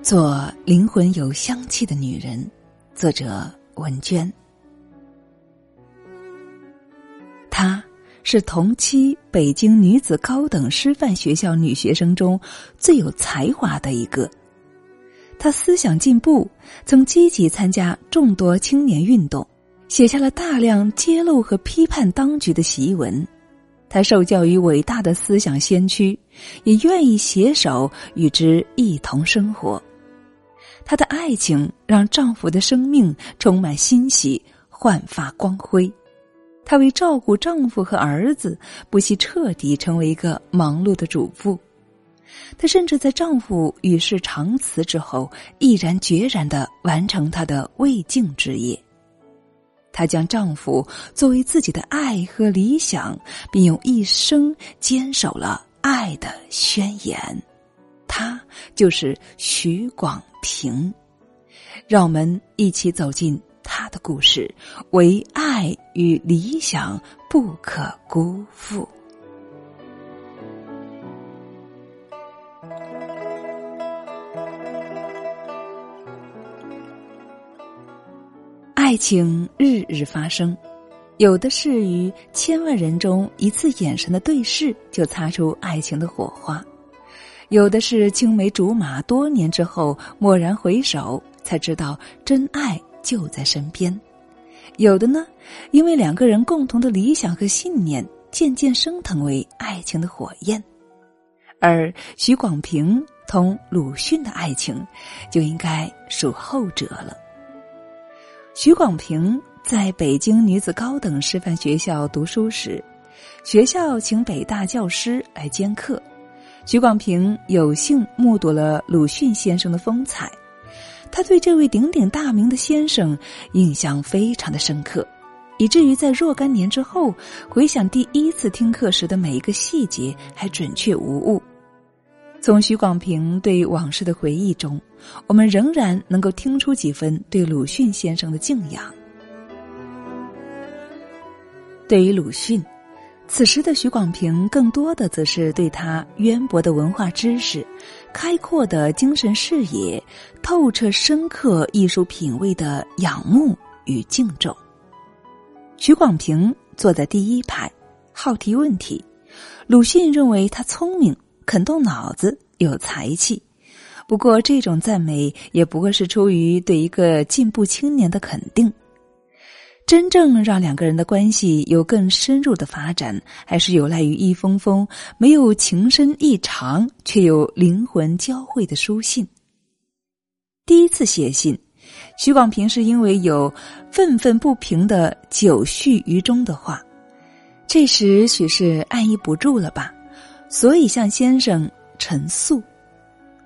做灵魂有香气的女人，作者文娟。她是同期北京女子高等师范学校女学生中最有才华的一个。她思想进步，曾积极参加众多青年运动，写下了大量揭露和批判当局的檄文。她受教于伟大的思想先驱，也愿意携手与之一同生活。她的爱情让丈夫的生命充满欣喜，焕发光辉。她为照顾丈夫和儿子，不惜彻底成为一个忙碌的主妇。她甚至在丈夫与世长辞之后，毅然决然的完成她的未竟之业。她将丈夫作为自己的爱和理想，并用一生坚守了爱的宣言。他就是许广。平，让我们一起走进他的故事，唯爱与理想不可辜负。爱情日日发生，有的是于千万人中一次眼神的对视就擦出爱情的火花。有的是青梅竹马，多年之后蓦然回首，才知道真爱就在身边；有的呢，因为两个人共同的理想和信念，渐渐升腾为爱情的火焰。而许广平同鲁迅的爱情，就应该属后者了。许广平在北京女子高等师范学校读书时，学校请北大教师来兼课。徐广平有幸目睹了鲁迅先生的风采，他对这位鼎鼎大名的先生印象非常的深刻，以至于在若干年之后回想第一次听课时的每一个细节，还准确无误。从徐广平对往事的回忆中，我们仍然能够听出几分对鲁迅先生的敬仰。对于鲁迅。此时的许广平，更多的则是对他渊博的文化知识、开阔的精神视野、透彻深刻艺术品味的仰慕与敬重。许广平坐在第一排，好提问题。鲁迅认为他聪明、肯动脑子、有才气。不过，这种赞美也不过是出于对一个进步青年的肯定。真正让两个人的关系有更深入的发展，还是有赖于一封封没有情深意长却有灵魂交汇的书信。第一次写信，徐广平是因为有愤愤不平的久蓄于中的话，这时许是按捺不住了吧，所以向先生陈诉。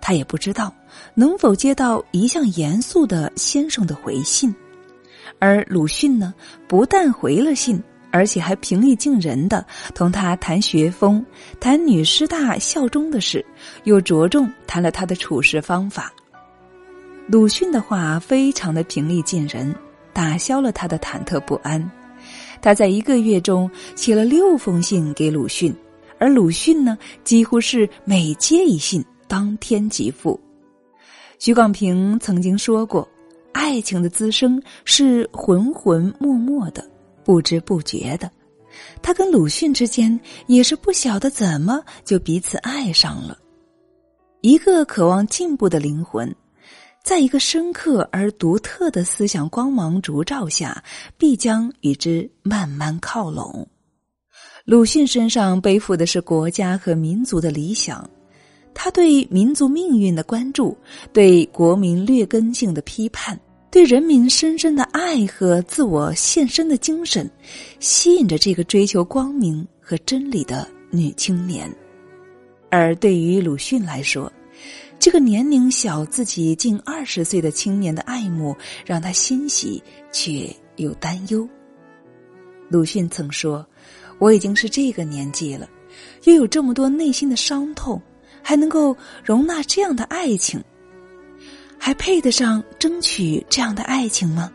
他也不知道能否接到一向严肃的先生的回信。而鲁迅呢，不但回了信，而且还平易近人的同他谈学风，谈女师大校中的事，又着重谈了他的处事方法。鲁迅的话非常的平易近人，打消了他的忐忑不安。他在一个月中写了六封信给鲁迅，而鲁迅呢，几乎是每接一信，当天即付。徐广平曾经说过。爱情的滋生是浑浑默默的、不知不觉的。他跟鲁迅之间也是不晓得怎么就彼此爱上了。一个渴望进步的灵魂，在一个深刻而独特的思想光芒烛照下，必将与之慢慢靠拢。鲁迅身上背负的是国家和民族的理想，他对民族命运的关注，对国民劣根性的批判。对人民深深的爱和自我献身的精神，吸引着这个追求光明和真理的女青年。而对于鲁迅来说，这个年龄小自己近二十岁的青年的爱慕，让他欣喜却又担忧。鲁迅曾说：“我已经是这个年纪了，又有这么多内心的伤痛，还能够容纳这样的爱情。”还配得上争取这样的爱情吗？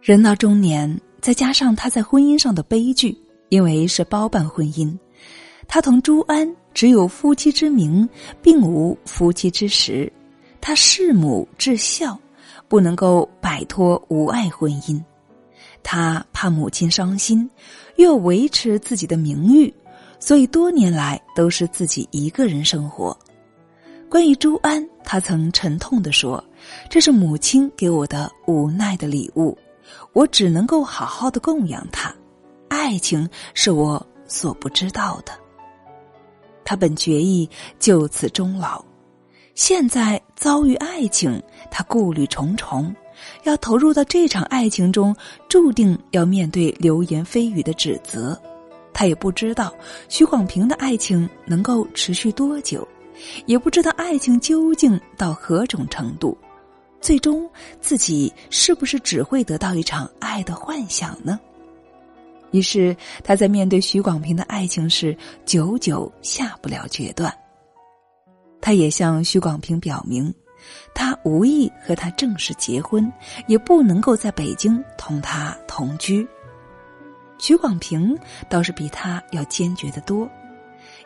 人到中年，再加上他在婚姻上的悲剧，因为是包办婚姻，他同朱安只有夫妻之名，并无夫妻之实。他弑母至孝，不能够摆脱无爱婚姻。他怕母亲伤心，又维持自己的名誉，所以多年来都是自己一个人生活。关于朱安，他曾沉痛地说：“这是母亲给我的无奈的礼物，我只能够好好的供养他。爱情是我所不知道的。”他本决意就此终老，现在遭遇爱情，他顾虑重重。要投入到这场爱情中，注定要面对流言蜚语的指责。他也不知道徐广平的爱情能够持续多久，也不知道爱情究竟到何种程度，最终自己是不是只会得到一场爱的幻想呢？于是他在面对徐广平的爱情时，久久下不了决断。他也向徐广平表明。他无意和他正式结婚，也不能够在北京同他同居。徐广平倒是比他要坚决的多，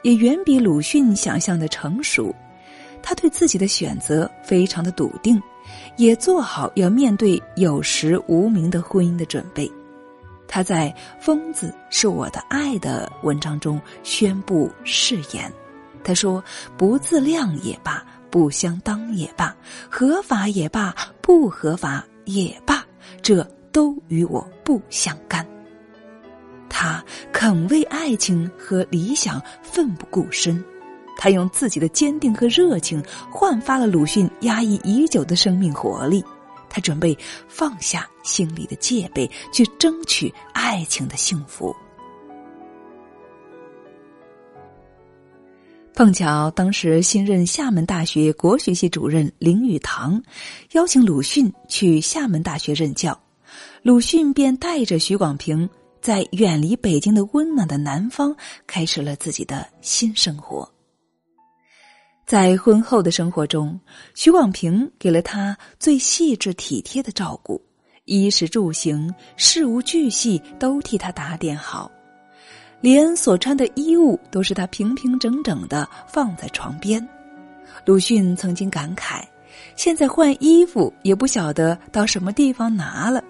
也远比鲁迅想象的成熟。他对自己的选择非常的笃定，也做好要面对有时无名的婚姻的准备。他在《疯子是我的爱》的文章中宣布誓言，他说：“不自量也罢。”不相当也罢，合法也罢，不合法也罢，这都与我不相干。他肯为爱情和理想奋不顾身，他用自己的坚定和热情焕发了鲁迅压抑已久的生命活力。他准备放下心里的戒备，去争取爱情的幸福。碰巧当时新任厦门大学国学系主任林语堂邀请鲁迅去厦门大学任教，鲁迅便带着徐广平在远离北京的温暖的南方开始了自己的新生活。在婚后的生活中，徐广平给了他最细致体贴的照顾，衣食住行事无巨细都替他打点好。连所穿的衣物都是他平平整整的放在床边。鲁迅曾经感慨：“现在换衣服也不晓得到什么地方拿了。”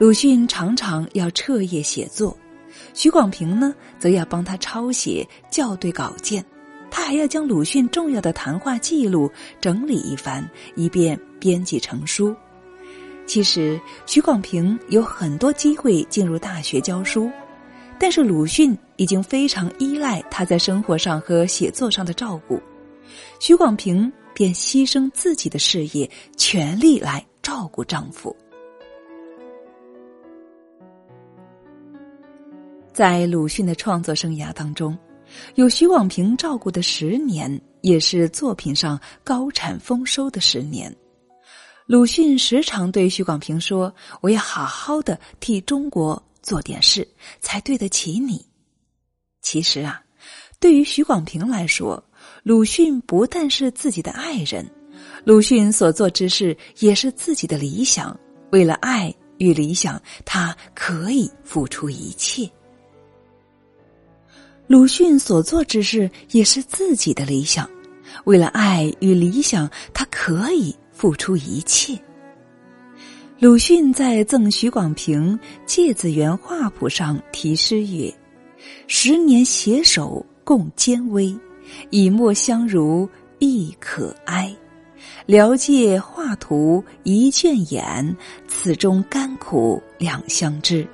鲁迅常常要彻夜写作，徐广平呢，则要帮他抄写、校对稿件。他还要将鲁迅重要的谈话记录整理一番，以便编辑成书。其实，徐广平有很多机会进入大学教书。但是鲁迅已经非常依赖他在生活上和写作上的照顾，徐广平便牺牲自己的事业，全力来照顾丈夫。在鲁迅的创作生涯当中，有徐广平照顾的十年，也是作品上高产丰收的十年。鲁迅时常对徐广平说：“我要好好的替中国。”做点事才对得起你。其实啊，对于徐广平来说，鲁迅不但是自己的爱人，鲁迅所做之事也是自己的理想。为了爱与理想，他可以付出一切。鲁迅所做之事也是自己的理想，为了爱与理想，他可以付出一切。鲁迅在赠徐广平《芥子园画谱》上题诗曰：“十年携手共艰危，以沫相濡亦可哀。聊借画图一卷眼，此中甘苦两相知。”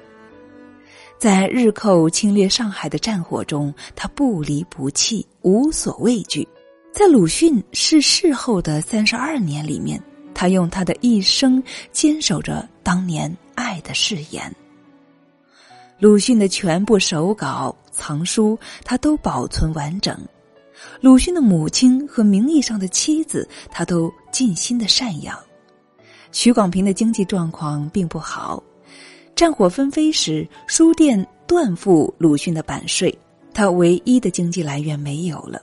在日寇侵略上海的战火中，他不离不弃，无所畏惧。在鲁迅逝世后的三十二年里面。他用他的一生坚守着当年爱的誓言。鲁迅的全部手稿藏书，他都保存完整。鲁迅的母亲和名义上的妻子，他都尽心的赡养。徐广平的经济状况并不好，战火纷飞时，书店断付鲁迅的版税，他唯一的经济来源没有了。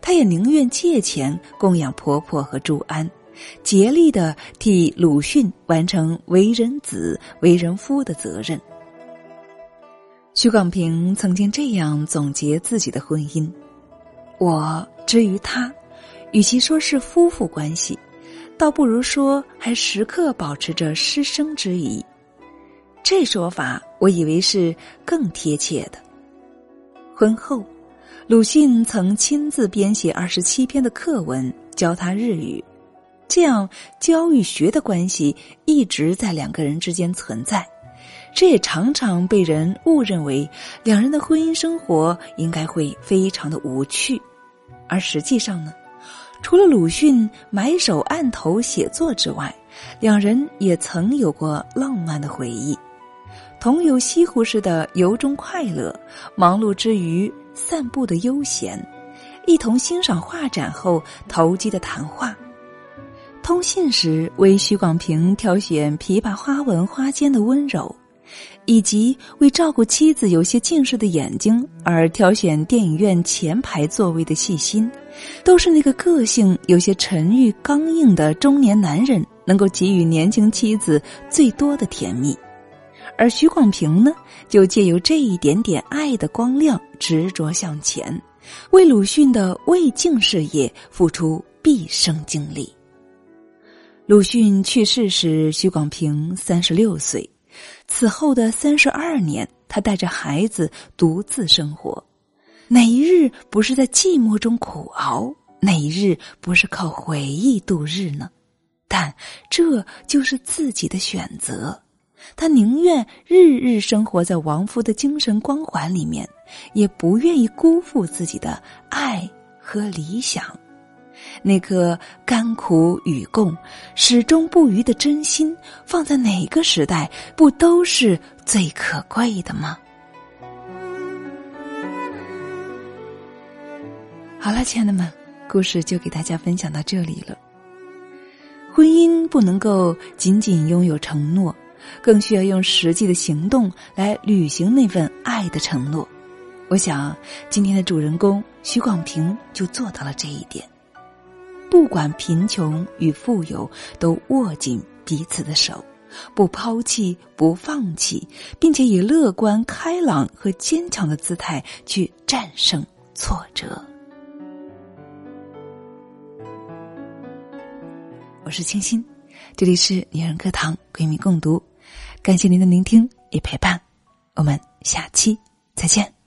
他也宁愿借钱供养婆婆和朱安。竭力的替鲁迅完成为人子、为人夫的责任。徐广平曾经这样总结自己的婚姻：我之于他，与其说是夫妇关系，倒不如说还时刻保持着师生之谊。这说法，我以为是更贴切的。婚后，鲁迅曾亲自编写二十七篇的课文教他日语，这样教与学的关系一直在两个人之间存在。这也常常被人误认为两人的婚姻生活应该会非常的无趣，而实际上呢，除了鲁迅埋首案头写作之外，两人也曾有过浪漫的回忆，同有西湖式的由衷快乐，忙碌之余散步的悠闲，一同欣赏画展后投机的谈话。通信时为许广平挑选琵琶花纹花间的温柔。以及为照顾妻子有些近视的眼睛而挑选电影院前排座位的细心，都是那个个性有些沉郁刚硬的中年男人能够给予年轻妻子最多的甜蜜。而许广平呢，就借由这一点点爱的光亮，执着向前，为鲁迅的未竟事业付出毕生精力。鲁迅去世时，许广平三十六岁。此后的三十二年，他带着孩子独自生活，哪一日不是在寂寞中苦熬？哪一日不是靠回忆度日呢？但这就是自己的选择，他宁愿日日生活在亡夫的精神光环里面，也不愿意辜负自己的爱和理想。那颗甘苦与共、始终不渝的真心，放在哪个时代，不都是最可贵的吗？好了，亲爱的们，故事就给大家分享到这里了。婚姻不能够仅仅拥有承诺，更需要用实际的行动来履行那份爱的承诺。我想，今天的主人公徐广平就做到了这一点。不管贫穷与富有，都握紧彼此的手，不抛弃，不放弃，并且以乐观、开朗和坚强的姿态去战胜挫折。我是清新，这里是女人课堂闺蜜共读，感谢您的聆听与陪伴，我们下期再见。